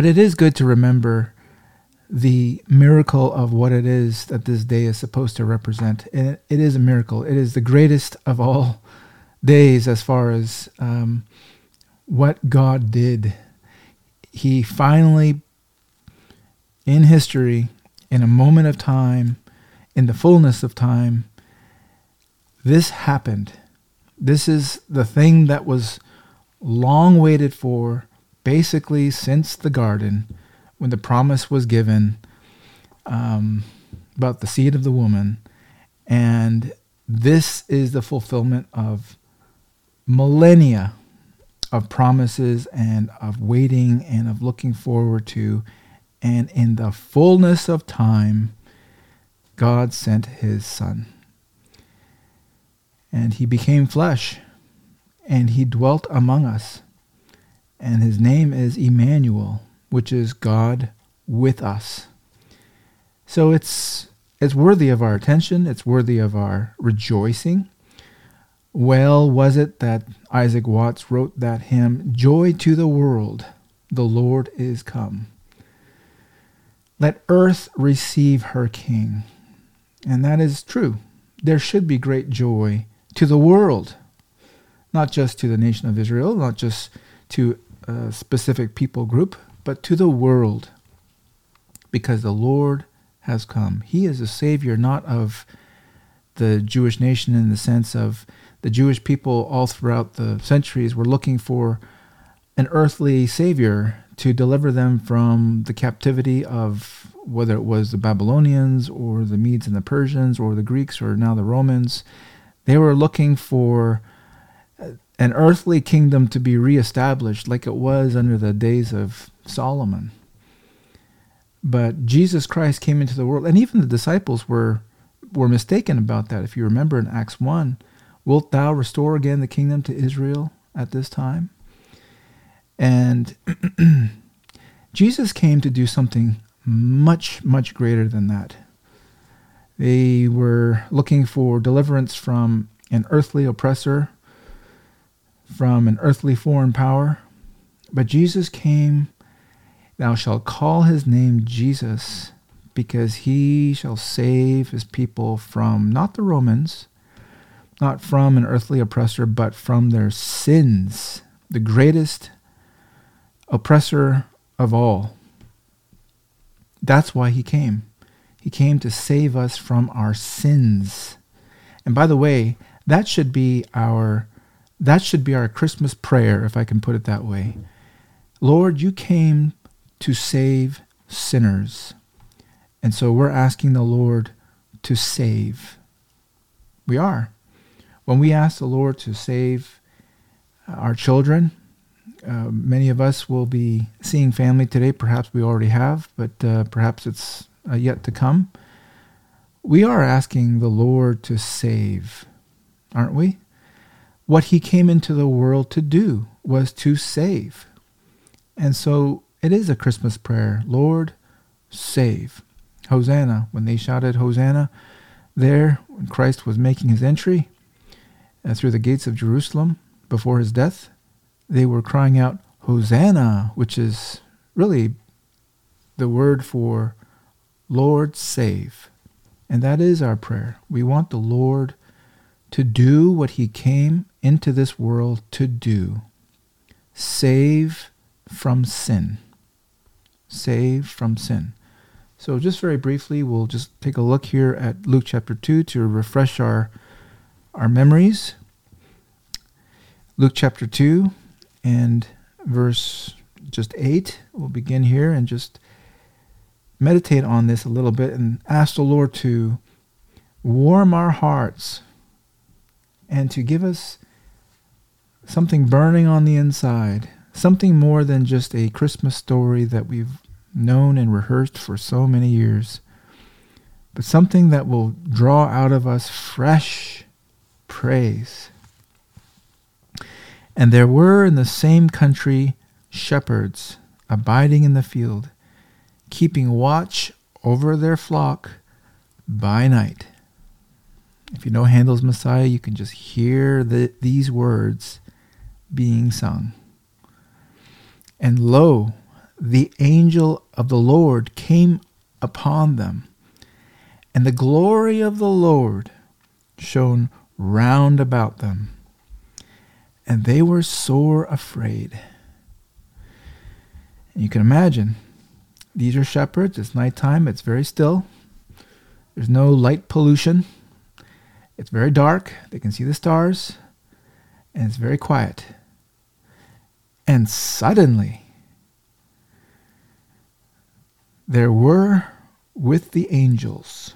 But it is good to remember the miracle of what it is that this day is supposed to represent. It is a miracle. It is the greatest of all days as far as um, what God did. He finally, in history, in a moment of time, in the fullness of time, this happened. This is the thing that was long waited for, basically since the garden when the promise was given um, about the seed of the woman. And this is the fulfillment of millennia of promises and of waiting and of looking forward to. And in the fullness of time, God sent his son. And he became flesh and he dwelt among us. And his name is Emmanuel which is God with us. So it's it's worthy of our attention, it's worthy of our rejoicing. Well was it that Isaac Watts wrote that hymn, Joy to the world, the Lord is come. Let earth receive her king. And that is true. There should be great joy to the world, not just to the nation of Israel, not just to a specific people group, but to the world, because the Lord has come. He is a Savior not of the Jewish nation in the sense of the Jewish people all throughout the centuries were looking for an earthly Savior to deliver them from the captivity of whether it was the Babylonians or the Medes and the Persians or the Greeks or now the Romans. They were looking for an earthly kingdom to be reestablished like it was under the days of Solomon. But Jesus Christ came into the world, and even the disciples were were mistaken about that. If you remember in Acts 1, wilt thou restore again the kingdom to Israel at this time? And Jesus came to do something much, much greater than that. They were looking for deliverance from an earthly oppressor, from an earthly foreign power. But Jesus came Thou shalt call his name Jesus, because he shall save his people from not the Romans, not from an earthly oppressor, but from their sins, the greatest oppressor of all. That's why he came. He came to save us from our sins. And by the way, that should be our that should be our Christmas prayer if I can put it that way. Lord, you came to save sinners. And so we're asking the Lord to save. We are. When we ask the Lord to save our children, uh, many of us will be seeing family today. Perhaps we already have, but uh, perhaps it's uh, yet to come. We are asking the Lord to save, aren't we? What he came into the world to do was to save. And so it is a Christmas prayer. Lord, save. Hosanna. When they shouted Hosanna there, when Christ was making his entry uh, through the gates of Jerusalem before his death, they were crying out, Hosanna, which is really the word for Lord, save. And that is our prayer. We want the Lord to do what he came into this world to do save from sin save from sin. So, just very briefly, we'll just take a look here at Luke chapter 2 to refresh our, our memories. Luke chapter 2 and verse just 8. We'll begin here and just meditate on this a little bit and ask the Lord to warm our hearts and to give us something burning on the inside something more than just a Christmas story that we've known and rehearsed for so many years, but something that will draw out of us fresh praise. And there were in the same country shepherds abiding in the field, keeping watch over their flock by night. If you know Handel's Messiah, you can just hear the, these words being sung. And lo, the angel of the Lord came upon them, and the glory of the Lord shone round about them, and they were sore afraid. And you can imagine, these are shepherds. It's nighttime. It's very still. There's no light pollution. It's very dark. They can see the stars. And it's very quiet. And suddenly, there were with the angels,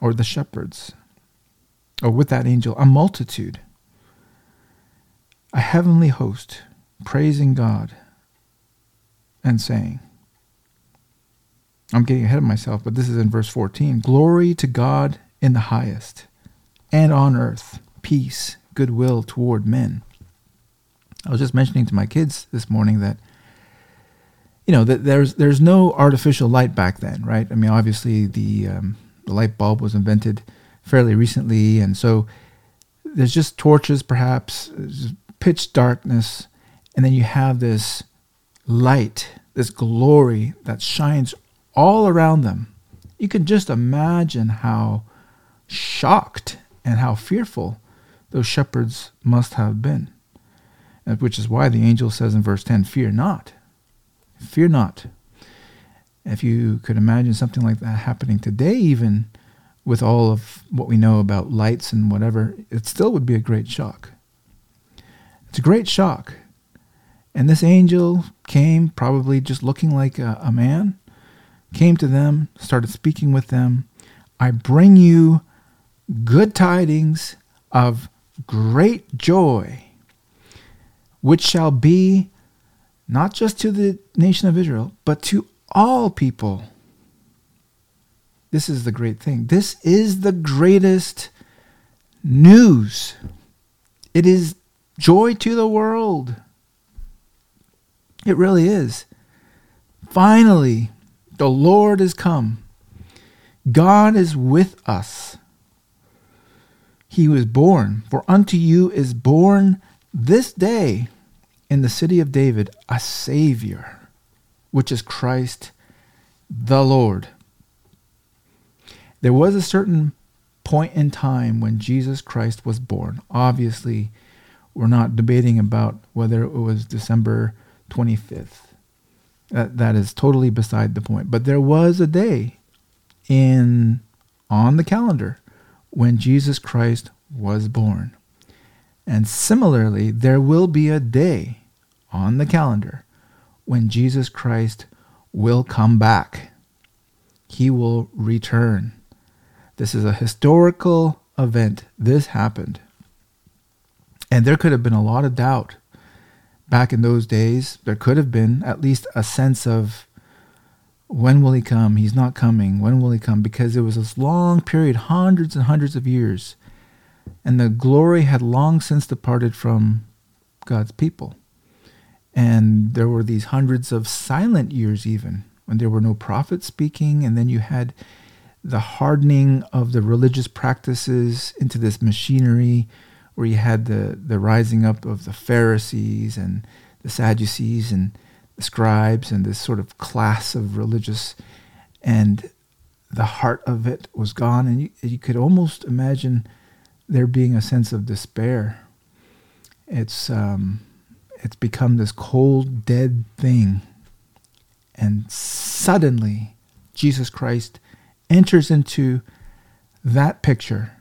or the shepherds, or with that angel, a multitude, a heavenly host, praising God and saying, I'm getting ahead of myself, but this is in verse 14 Glory to God in the highest, and on earth, peace, goodwill toward men. I was just mentioning to my kids this morning that you know that there's there's no artificial light back then, right? I mean, obviously the um, the light bulb was invented fairly recently, and so there's just torches, perhaps pitch darkness, and then you have this light, this glory that shines all around them. You can just imagine how shocked and how fearful those shepherds must have been. Uh, which is why the angel says in verse 10 Fear not. Fear not. If you could imagine something like that happening today, even with all of what we know about lights and whatever, it still would be a great shock. It's a great shock. And this angel came, probably just looking like a, a man, came to them, started speaking with them. I bring you good tidings of great joy, which shall be not just to the nation of Israel, but to all people. This is the great thing. This is the greatest news. It is joy to the world. It really is. Finally, the Lord is come. God is with us. He was born, for unto you is born this day in the city of David a Savior, which is Christ the Lord. There was a certain point in time when Jesus Christ was born. Obviously, we're not debating about whether it was December 25th. That, that is totally beside the point. But there was a day in on the calendar when Jesus Christ was born. And similarly, there will be a day on the calendar when Jesus Christ will come back. He will return. This is a historical event. This happened. And there could have been a lot of doubt back in those days. There could have been at least a sense of when will he come? He's not coming. When will he come? Because it was this long period, hundreds and hundreds of years and the glory had long since departed from God's people. And there were these hundreds of silent years, even when there were no prophets speaking, and then you had the hardening of the religious practices into this machinery where you had the, the rising up of the Pharisees and the Sadducees and the scribes and this sort of class of religious and the heart of it was gone and you, you could almost imagine there being a sense of despair. It's um, it's become this cold, dead thing, and suddenly Jesus Christ enters into that picture,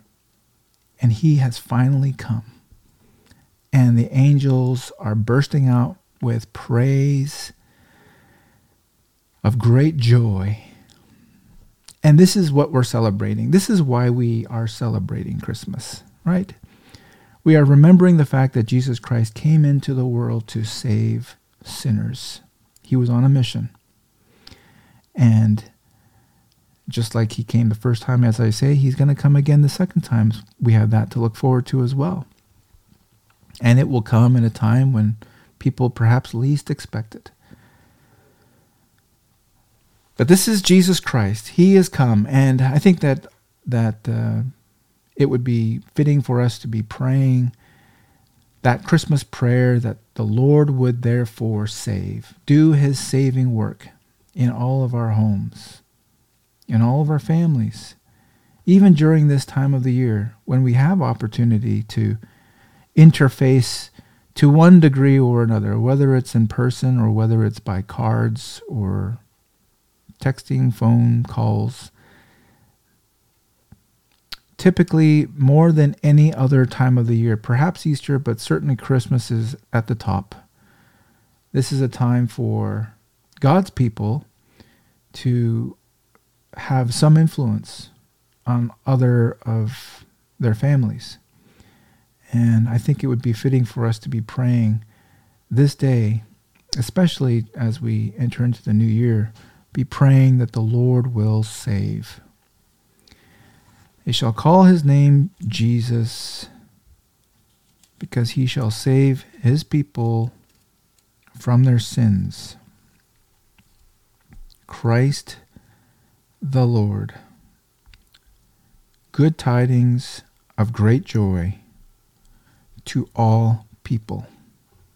and He has finally come, and the angels are bursting out with praise of great joy and this is what we're celebrating. This is why we are celebrating Christmas, right? We are remembering the fact that Jesus Christ came into the world to save sinners. He was on a mission. And just like he came the first time, as I say, he's going to come again the second time. We have that to look forward to as well. And it will come in a time when people perhaps least expect it. But this is Jesus Christ. He has come, and I think that that uh, it would be fitting for us to be praying that Christmas prayer that the Lord would therefore save, do his saving work in all of our homes, in all of our families, even during this time of the year when we have opportunity to interface to one degree or another, whether it's in person or whether it's by cards or texting, phone calls typically more than any other time of the year, perhaps Easter, but certainly Christmas is at the top. This is a time for God's people to have some influence on other of their families. And I think it would be fitting for us to be praying this day, especially as we enter into the new year, be praying that the Lord will save. They shall call his name Jesus, because he shall save his people from their sins. Christ the Lord. Good tidings of great joy to all people.